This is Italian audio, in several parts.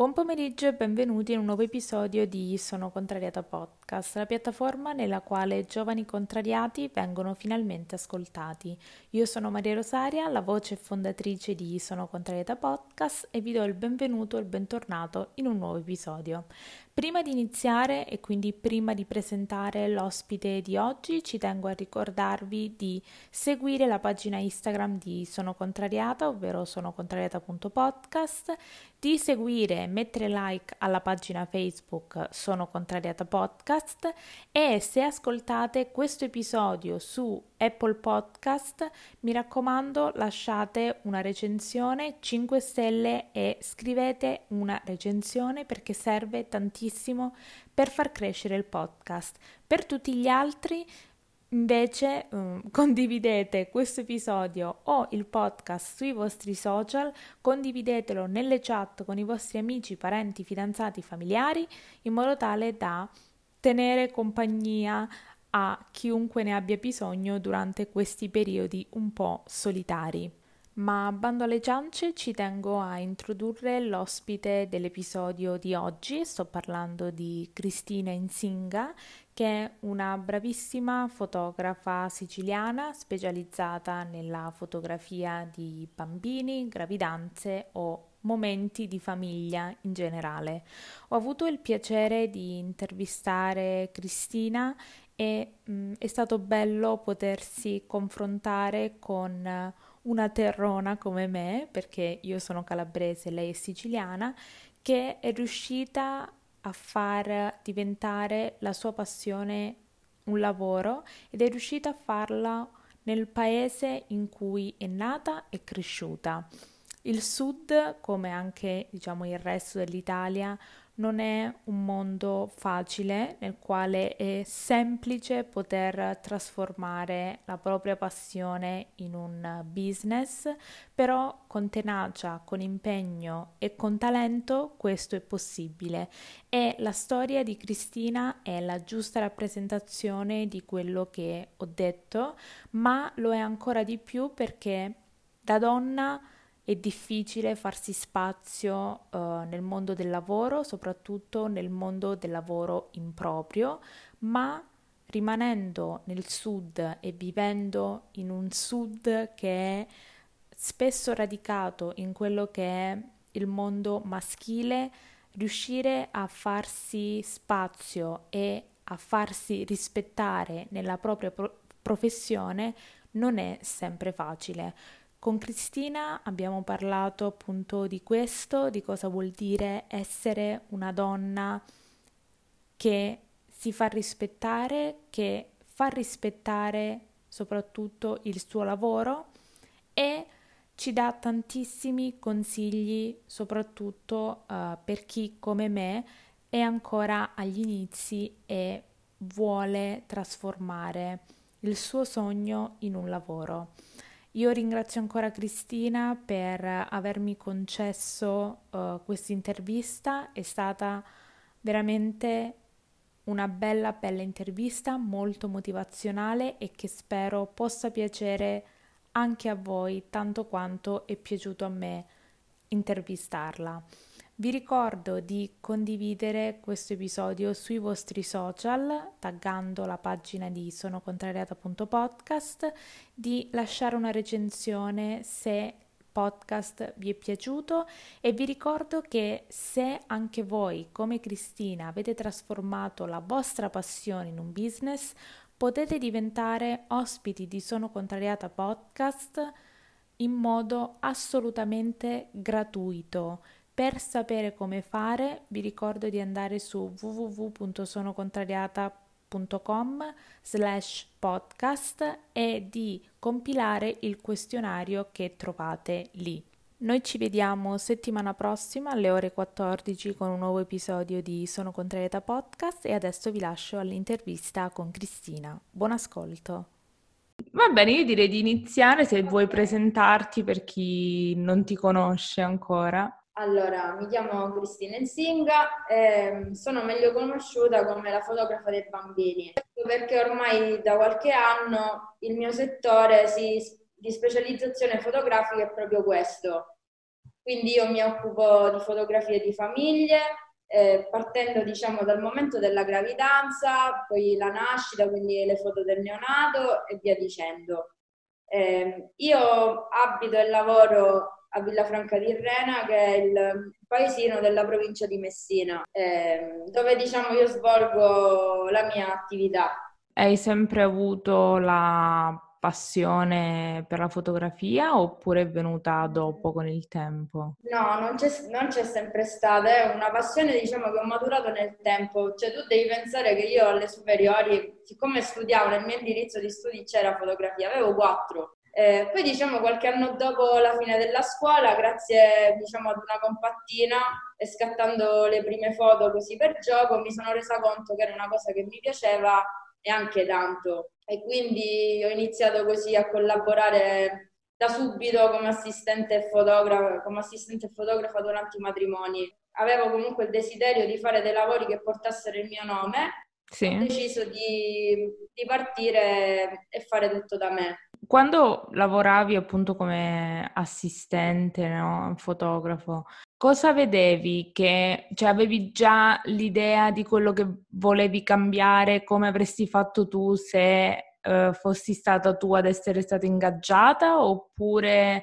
Buon pomeriggio e benvenuti in un nuovo episodio di Sono Contrariata Podcast, la piattaforma nella quale giovani contrariati vengono finalmente ascoltati. Io sono Maria Rosaria, la voce fondatrice di Sono Contrariata Podcast e vi do il benvenuto e il bentornato in un nuovo episodio. Prima di iniziare e quindi prima di presentare l'ospite di oggi, ci tengo a ricordarvi di seguire la pagina Instagram di Sono Contrariata, ovvero sonocontrariata.podcast, di seguire e mettere like alla pagina Facebook Sono Contrariata Podcast e se ascoltate questo episodio su Apple Podcast, mi raccomando lasciate una recensione 5 stelle e scrivete una recensione perché serve tantissimo per far crescere il podcast. Per tutti gli altri Invece um, condividete questo episodio o il podcast sui vostri social, condividetelo nelle chat con i vostri amici, parenti, fidanzati, familiari, in modo tale da tenere compagnia a chiunque ne abbia bisogno durante questi periodi un po' solitari. Ma bando alle ciance ci tengo a introdurre l'ospite dell'episodio di oggi, sto parlando di Cristina Insinga, che è una bravissima fotografa siciliana specializzata nella fotografia di bambini, gravidanze o momenti di famiglia in generale. Ho avuto il piacere di intervistare Cristina e mh, mm, è stato bello potersi confrontare con una terrona come me, perché io sono calabrese, lei è siciliana, che è riuscita a far diventare la sua passione un lavoro ed è riuscita a farla nel paese in cui è nata e cresciuta. Il sud, come anche diciamo il resto dell'Italia, non è un mondo facile nel quale è semplice poter trasformare la propria passione in un business, però con tenacia, con impegno e con talento questo è possibile. E la storia di Cristina è la giusta rappresentazione di quello che ho detto, ma lo è ancora di più perché da donna è difficile farsi spazio uh, nel mondo del lavoro, soprattutto nel mondo del lavoro improprio, ma rimanendo nel sud e vivendo in un sud che è spesso radicato in quello che è il mondo maschile, riuscire a farsi spazio e a farsi rispettare nella propria pro- professione non è sempre facile. Con Cristina abbiamo parlato appunto di questo, di cosa vuol dire essere una donna che si fa rispettare, che fa rispettare soprattutto il suo lavoro e ci dà tantissimi consigli, soprattutto uh, per chi come me è ancora agli inizi e vuole trasformare il suo sogno in un lavoro. Io ringrazio ancora Cristina per avermi concesso uh, questa intervista, è stata veramente una bella, bella intervista, molto motivazionale e che spero possa piacere anche a voi tanto quanto è piaciuto a me intervistarla. Vi ricordo di condividere questo episodio sui vostri social, taggando la pagina di sonocontrariata.podcast, di lasciare una recensione se podcast vi è piaciuto. E vi ricordo che se anche voi, come Cristina, avete trasformato la vostra passione in un business, potete diventare ospiti di Sono Contrariata Podcast in modo assolutamente gratuito per sapere come fare vi ricordo di andare su www.sonocontrariata.com slash podcast e di compilare il questionario che trovate lì. Noi ci vediamo settimana prossima alle ore 14 con un nuovo episodio di Sono Contrariata Podcast e adesso vi lascio all'intervista con Cristina. Buon ascolto! Va bene, io direi di iniziare se vuoi presentarti per chi non ti conosce ancora. Allora, mi chiamo Cristina Insinga e sono meglio conosciuta come la fotografa dei bambini, perché ormai da qualche anno il mio settore si, di specializzazione fotografica è proprio questo. Quindi io mi occupo di fotografie di famiglie, eh, partendo diciamo dal momento della gravidanza, poi la nascita, quindi le foto del neonato e via dicendo. Eh, io abito e lavoro a Villafranca di Rena, che è il paesino della provincia di Messina, eh, dove diciamo io svolgo la mia attività. Hai sempre avuto la passione per la fotografia oppure è venuta dopo con il tempo? No, non c'è, non c'è, sempre stata, è una passione diciamo che ho maturato nel tempo, cioè tu devi pensare che io alle superiori, siccome studiavo nel mio indirizzo di studi c'era fotografia, avevo quattro, eh, poi diciamo qualche anno dopo la fine della scuola, grazie diciamo, ad una compattina e scattando le prime foto così per gioco, mi sono resa conto che era una cosa che mi piaceva e anche tanto. E quindi ho iniziato così a collaborare da subito come assistente fotografa, come assistente fotografa durante i matrimoni. Avevo comunque il desiderio di fare dei lavori che portassero il mio nome. Sì. Ho deciso di, di partire e fare tutto da me. Quando lavoravi appunto come assistente, no? fotografo, cosa vedevi che, cioè avevi già l'idea di quello che volevi cambiare, come avresti fatto tu se eh, fossi stata tu ad essere stata ingaggiata oppure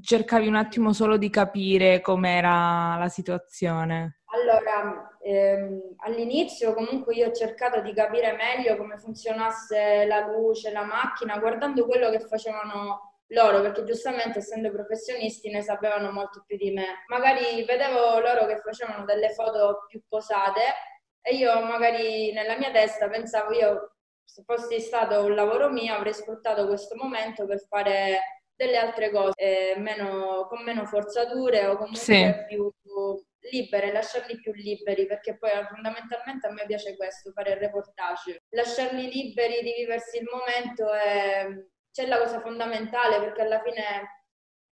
cercavi un attimo solo di capire com'era la situazione? Allora, ehm, all'inizio comunque io ho cercato di capire meglio come funzionasse la luce, la macchina, guardando quello che facevano loro, perché giustamente essendo professionisti ne sapevano molto più di me. Magari vedevo loro che facevano delle foto più posate e io magari nella mia testa pensavo io se fossi stato un lavoro mio avrei sfruttato questo momento per fare delle altre cose eh, meno, con meno forzature o comunque sì. più libere, lasciarli più liberi, perché poi fondamentalmente a me piace questo, fare il reportage. Lasciarli liberi di viversi il momento è, c'è la cosa fondamentale, perché alla fine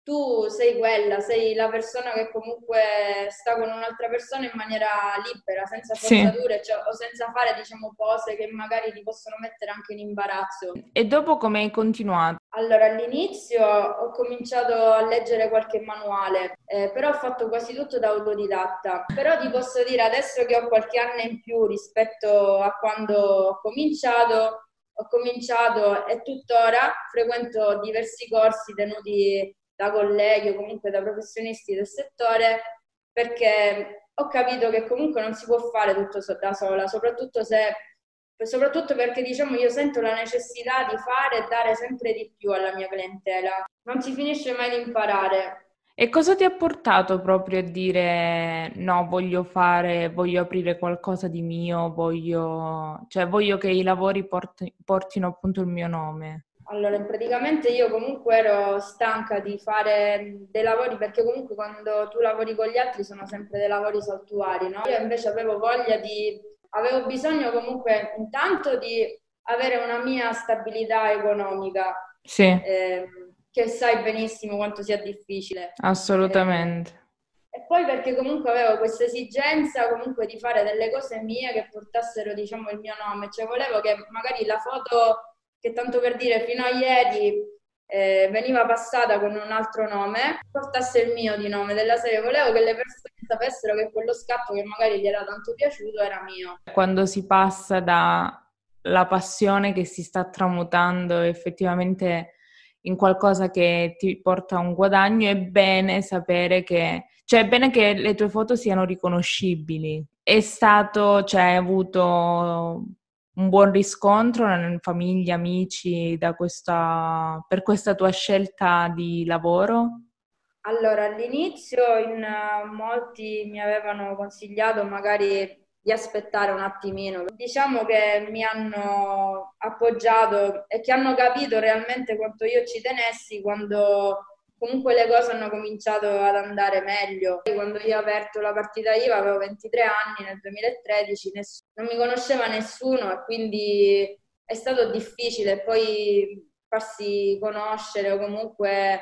tu sei quella, sei la persona che comunque sta con un'altra persona in maniera libera, senza forzature sì. cioè, o senza fare diciamo cose che magari ti possono mettere anche in imbarazzo. E dopo come hai continuato? Allora all'inizio ho cominciato a leggere qualche manuale, eh, però ho fatto quasi tutto da autodidatta. Però ti posso dire adesso che ho qualche anno in più rispetto a quando ho cominciato, ho cominciato e tuttora frequento diversi corsi tenuti da colleghi o comunque da professionisti del settore perché ho capito che comunque non si può fare tutto da sola, soprattutto se soprattutto perché diciamo io sento la necessità di fare e dare sempre di più alla mia clientela. Non si finisce mai di imparare. E cosa ti ha portato proprio a dire no, voglio fare, voglio aprire qualcosa di mio, voglio, cioè voglio che i lavori porti, portino appunto il mio nome? Allora, praticamente io comunque ero stanca di fare dei lavori perché comunque quando tu lavori con gli altri sono sempre dei lavori saltuari, no? Io invece avevo voglia di, avevo bisogno comunque intanto di avere una mia stabilità economica. Sì. Eh, che sai benissimo quanto sia difficile. Assolutamente. Eh, e poi perché comunque avevo questa esigenza comunque di fare delle cose mie che portassero, diciamo, il mio nome. Cioè volevo che magari la foto che tanto per dire fino a ieri eh, veniva passata con un altro nome, portasse il mio di nome della serie. Volevo che le persone sapessero che quello scatto che magari gli era tanto piaciuto era mio. Quando si passa dalla passione che si sta tramutando effettivamente in qualcosa che ti porta a un guadagno, è bene sapere che, cioè è bene che le tue foto siano riconoscibili. È stato, cioè hai avuto un buon riscontro in famiglia, amici questa, per questa tua scelta di lavoro? Allora, all'inizio in molti mi avevano consigliato magari di aspettare un attimino. Diciamo che mi hanno appoggiato e che hanno capito realmente quanto io ci tenessi quando comunque le cose hanno cominciato ad andare meglio. Quando io ho aperto la partita IVA avevo 23 anni nel 2013, ness- non mi conosceva nessuno e quindi è stato difficile poi farsi conoscere o comunque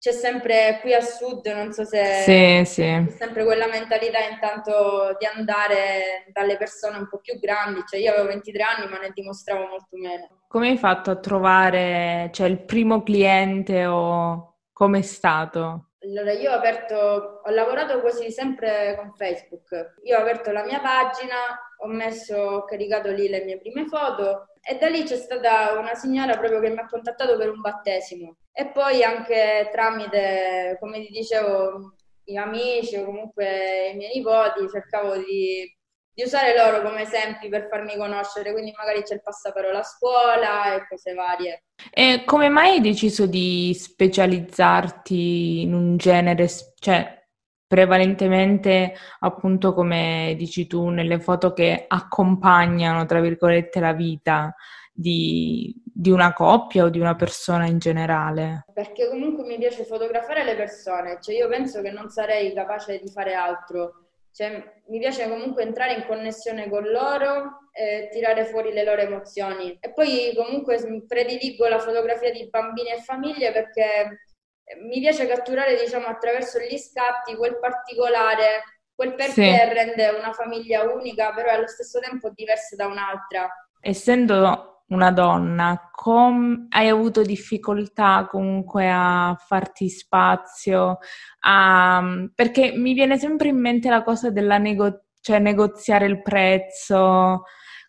c'è sempre qui al sud, non so se sì, sì. c'è sempre quella mentalità intanto di andare dalle persone un po' più grandi, cioè io avevo 23 anni ma ne dimostravo molto meno. Come hai fatto a trovare cioè, il primo cliente o come è stato? Allora, io ho aperto, ho lavorato quasi sempre con Facebook. Io ho aperto la mia pagina, ho messo, ho caricato lì le mie prime foto e da lì c'è stata una signora proprio che mi ha contattato per un battesimo. E poi anche tramite, come ti dicevo, i miei amici o comunque i miei nipoti, cercavo di di usare loro come esempi per farmi conoscere, quindi magari c'è il passaparola a scuola e cose varie. E come mai hai deciso di specializzarti in un genere, cioè prevalentemente appunto come dici tu nelle foto che accompagnano, tra virgolette, la vita di, di una coppia o di una persona in generale? Perché comunque mi piace fotografare le persone, cioè io penso che non sarei capace di fare altro cioè, mi piace comunque entrare in connessione con loro e tirare fuori le loro emozioni. E poi comunque prediligo la fotografia di bambini e famiglie perché eh, mi piace catturare, diciamo, attraverso gli scatti quel particolare, quel perché sì. rende una famiglia unica, però allo stesso tempo diversa da un'altra. Essendo una donna, com- hai avuto difficoltà comunque a farti spazio? A... Perché mi viene sempre in mente la cosa della nego- cioè negoziare il prezzo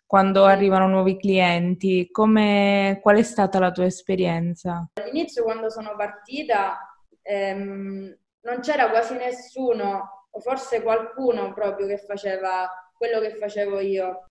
quando arrivano nuovi clienti. Come... Qual è stata la tua esperienza? All'inizio, quando sono partita, ehm, non c'era quasi nessuno, o forse qualcuno proprio che faceva quello che facevo io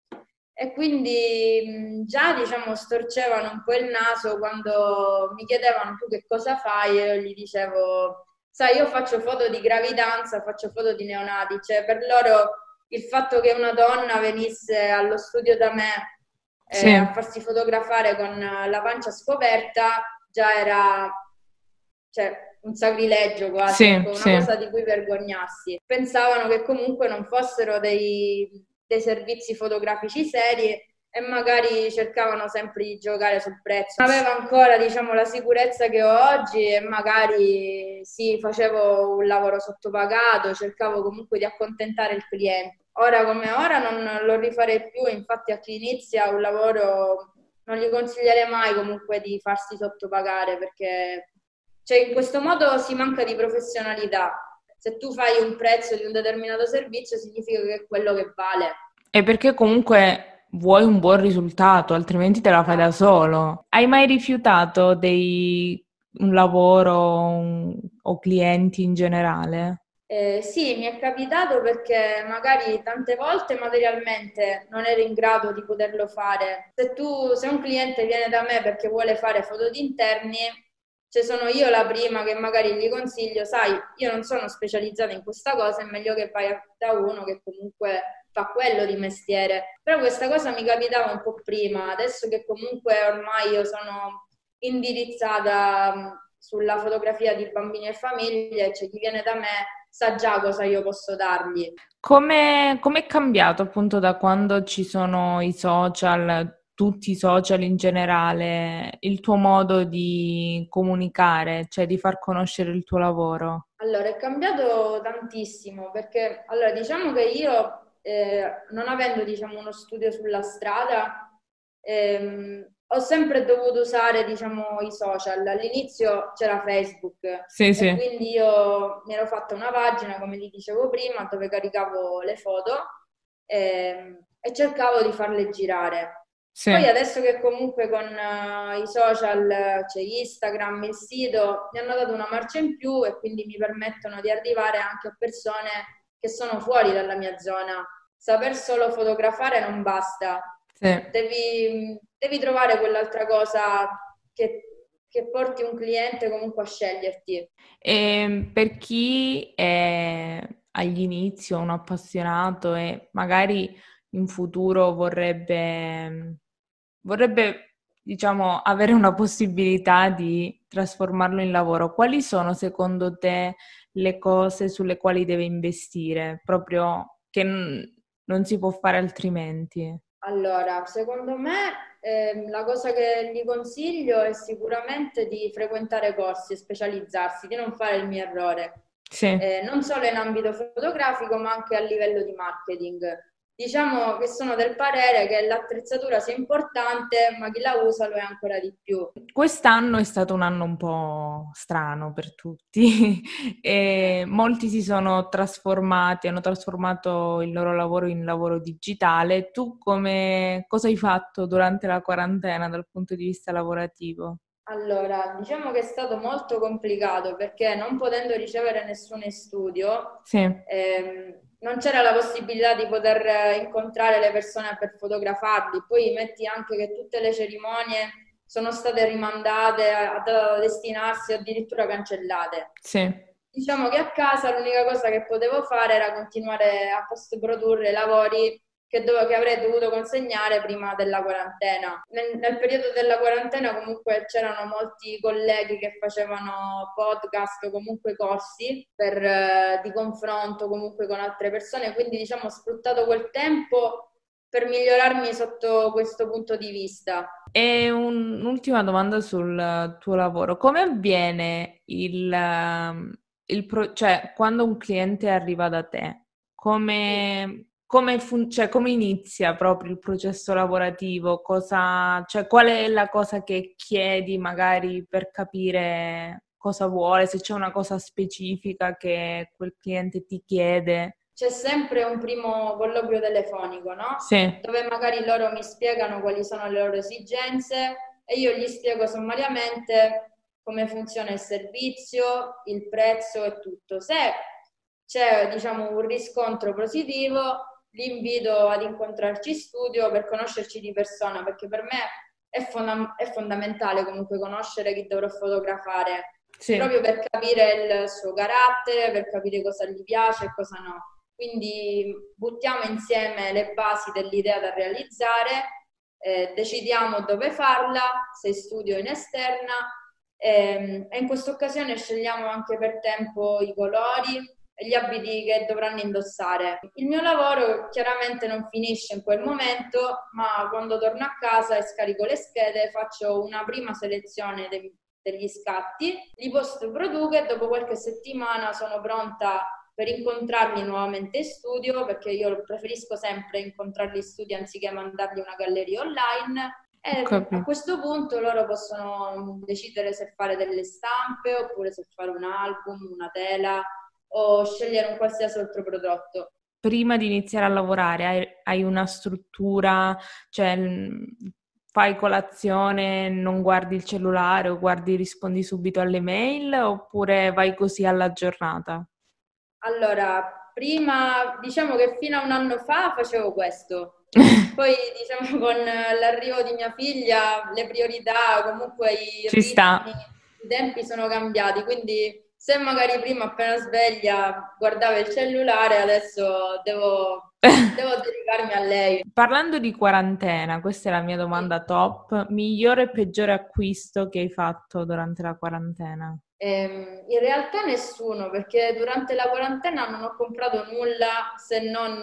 e quindi già diciamo storcevano un po' il naso quando mi chiedevano tu che cosa fai e io gli dicevo sai io faccio foto di gravidanza, faccio foto di neonati, cioè per loro il fatto che una donna venisse allo studio da me eh, sì. a farsi fotografare con la pancia scoperta già era cioè, un sacrilegio quasi, sì, una sì. cosa di cui vergognarsi. Pensavano che comunque non fossero dei dei servizi fotografici seri e magari cercavano sempre di giocare sul prezzo. Non avevo ancora diciamo, la sicurezza che ho oggi e magari sì, facevo un lavoro sottopagato, cercavo comunque di accontentare il cliente. Ora come ora non lo rifarei più, infatti a chi inizia un lavoro non gli consiglierei mai comunque di farsi sottopagare perché cioè, in questo modo si manca di professionalità se tu fai un prezzo di un determinato servizio significa che è quello che vale. E perché comunque vuoi un buon risultato, altrimenti te la fai da solo. Hai mai rifiutato dei, un lavoro un, o clienti in generale? Eh, sì, mi è capitato perché magari tante volte materialmente non ero in grado di poterlo fare. Se tu, se un cliente viene da me perché vuole fare foto di interni, cioè sono io la prima che magari gli consiglio, sai, io non sono specializzata in questa cosa, è meglio che vai da uno che comunque fa quello di mestiere. Però questa cosa mi capitava un po' prima, adesso che comunque ormai io sono indirizzata sulla fotografia di bambini e famiglie, cioè chi viene da me sa già cosa io posso dargli. Come è cambiato appunto da quando ci sono i social? Tutti i social in generale, il tuo modo di comunicare, cioè di far conoscere il tuo lavoro? Allora, è cambiato tantissimo perché, allora, diciamo che io, eh, non avendo, diciamo, uno studio sulla strada, ehm, ho sempre dovuto usare, diciamo, i social. All'inizio c'era Facebook, sì, sì. quindi io mi ero fatta una pagina, come ti dicevo prima, dove caricavo le foto ehm, e cercavo di farle girare. Sì. Poi adesso che comunque con uh, i social c'è Instagram, il sito, mi hanno dato una marcia in più e quindi mi permettono di arrivare anche a persone che sono fuori dalla mia zona. Saper solo fotografare non basta, sì. devi, devi, trovare quell'altra cosa che, che, porti un cliente comunque a sceglierti. E ehm, per chi è agli inizi un appassionato e magari in futuro vorrebbe vorrebbe, diciamo, avere una possibilità di trasformarlo in lavoro, quali sono secondo te le cose sulle quali deve investire, proprio che n- non si può fare altrimenti? Allora, secondo me eh, la cosa che gli consiglio è sicuramente di frequentare corsi e specializzarsi, di non fare il mio errore. Sì. Eh, non solo in ambito fotografico, ma anche a livello di marketing diciamo che sono del parere che l'attrezzatura sia importante, ma chi la usa lo è ancora di più. Quest'anno è stato un anno un po' strano per tutti e molti si sono trasformati, hanno trasformato il loro lavoro in lavoro digitale. Tu come cosa hai fatto durante la quarantena dal punto di vista lavorativo? Allora, diciamo che è stato molto complicato perché non potendo ricevere nessun studio, sì. ehm, non c'era la possibilità di poter eh, incontrare le persone per fotografarli. Poi metti anche che tutte le cerimonie sono state rimandate a, destinarsi o addirittura cancellate. Sì. Diciamo che a casa l'unica cosa che potevo fare era continuare a post produrre lavori che, dove, che, avrei dovuto consegnare prima della quarantena. Nel, nel, periodo della quarantena comunque c'erano molti colleghi che facevano podcast o comunque corsi per, eh, di confronto comunque con altre persone, quindi diciamo ho sfruttato quel tempo per migliorarmi sotto questo punto di vista. E un'ultima domanda sul tuo lavoro. Come avviene il, il pro- cioè quando un cliente arriva da te? Come, come, fun- cioè, come inizia proprio il processo lavorativo? Cosa, cioè, qual è la cosa che chiedi magari per capire cosa vuole, se c'è una cosa specifica che quel cliente ti chiede? C'è sempre un primo colloquio telefonico, no? Sì. Dove magari loro mi spiegano quali sono le loro esigenze e io gli spiego sommariamente come funziona il servizio, il prezzo e tutto. Se c'è diciamo un riscontro positivo, li invito ad incontrarci in studio per conoscerci di persona, perché per me è, fonda- è fondamentale comunque conoscere chi dovrò fotografare, sì. proprio per capire il suo carattere, per capire cosa gli piace e cosa no. Quindi buttiamo insieme le basi dell'idea da realizzare, eh, decidiamo dove farla, se in studio o in esterna, ehm, e in questa occasione scegliamo anche per tempo i colori, gli abiti che dovranno indossare. Il mio lavoro chiaramente non finisce in quel momento, ma quando torno a casa e scarico le schede faccio una prima selezione de- degli scatti, li post produco e dopo qualche settimana sono pronta per incontrarli nuovamente in studio, perché io preferisco sempre incontrarli in studio anziché mandargli una galleria online. E a questo punto loro possono decidere se fare delle stampe oppure se fare un album, una tela, o scegliere un qualsiasi altro prodotto. Prima di iniziare a lavorare hai, hai una struttura, cioè fai colazione, non guardi il cellulare o guardi, rispondi subito alle mail oppure vai così alla giornata? Allora, prima diciamo che fino a un anno fa facevo questo. Poi diciamo con l'arrivo di mia figlia le priorità, comunque i, ritmi, i tempi sono cambiati, quindi se magari prima appena sveglia guardava il cellulare, adesso devo, devo dedicarmi a lei. Parlando di quarantena, questa è la mia domanda top, migliore e peggiore acquisto che hai fatto durante la quarantena? Eh, in realtà nessuno, perché durante la quarantena non ho comprato nulla se non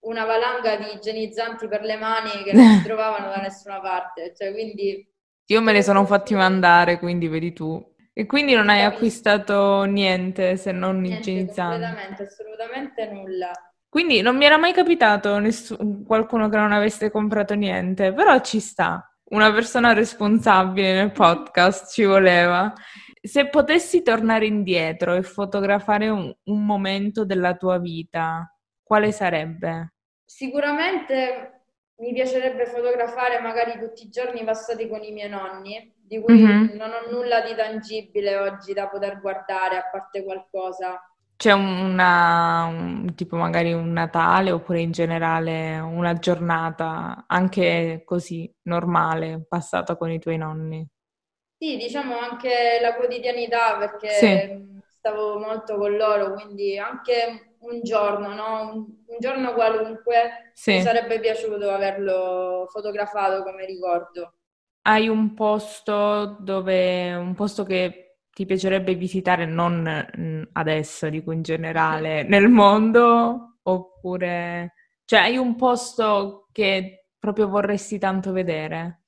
una valanga di igienizzanti per le mani che non si trovavano da nessuna parte. Cioè, quindi... Io me ne sono fatti mandare, quindi vedi tu. E quindi non hai acquistato niente se non niente, igienizzante? Assolutamente, assolutamente nulla. Quindi non mi era mai capitato nessun, qualcuno che non avesse comprato niente, però ci sta. Una persona responsabile nel podcast ci voleva. Se potessi tornare indietro e fotografare un, un momento della tua vita, quale sarebbe? Sicuramente mi piacerebbe fotografare magari tutti i giorni passati con i miei nonni di cui mm-hmm. non ho nulla di tangibile oggi da poter guardare a parte qualcosa. C'è una, un, tipo magari un Natale oppure in generale una giornata anche così normale passata con i tuoi nonni? Sì, diciamo anche la quotidianità perché sì. stavo molto con loro, quindi anche un giorno, no? un, un giorno qualunque sì. mi sarebbe piaciuto averlo fotografato come ricordo hai un posto dove, un posto che ti piacerebbe visitare non mm, adesso, dico in generale, nel mondo? Oppure, cioè hai un posto che proprio vorresti tanto vedere?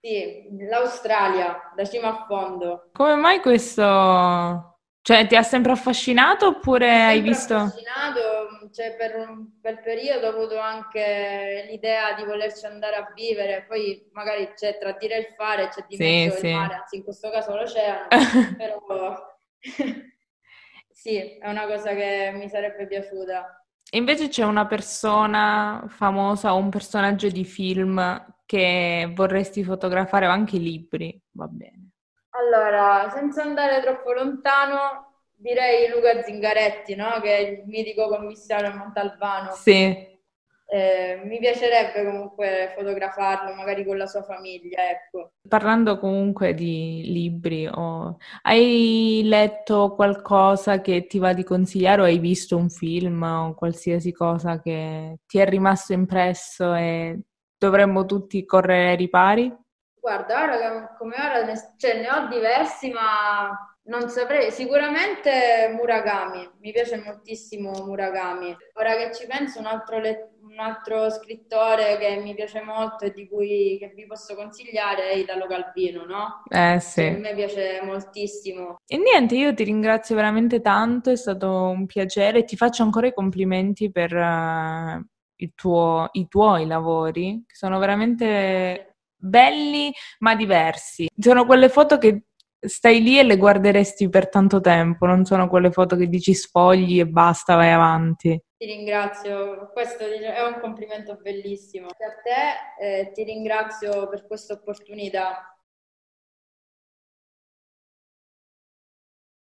Sì, l'Australia, da cima a fondo. Come mai questo? Cioè, ti ha sempre affascinato oppure hai visto... affascinato, cioè, per un bel periodo ho avuto anche l'idea di volerci andare a vivere, poi magari c'è tra dire e il fare, c'è di mezzo sì, il mare, anzi in questo caso l'oceano, però sì, è una cosa che mi sarebbe piaciuta. Invece c'è una persona famosa o un personaggio di film che vorresti fotografare o anche libri, va bene. Allora, senza andare troppo lontano, direi Luca Zingaretti, no? che è il mitico commissario Montalbano. Sì. Eh, mi piacerebbe comunque fotografarlo, magari con la sua famiglia, ecco. Parlando comunque di libri, oh, hai letto qualcosa che ti va di consigliare o hai visto un film o qualsiasi cosa che ti è rimasto impresso e dovremmo tutti correre ai ripari? Guarda, ora come ora ne, cioè, ne ho diversi, ma non saprei, sicuramente Murakami, mi piace moltissimo Murakami. Ora che ci penso, un altro, let- un altro scrittore che mi piace molto e di cui vi posso consigliare è Italo Calvino, no? Eh sì. Che a me piace moltissimo. E niente, io ti ringrazio veramente tanto, è stato un piacere e ti faccio ancora i complimenti per uh, il tuo, i tuoi lavori, che sono veramente belli ma diversi. Sono quelle foto che stai lì e le guarderesti per tanto tempo, non sono quelle foto che dici sfogli e basta, vai avanti. Ti ringrazio, questo è un complimento bellissimo. A te eh, ti ringrazio per questa opportunità.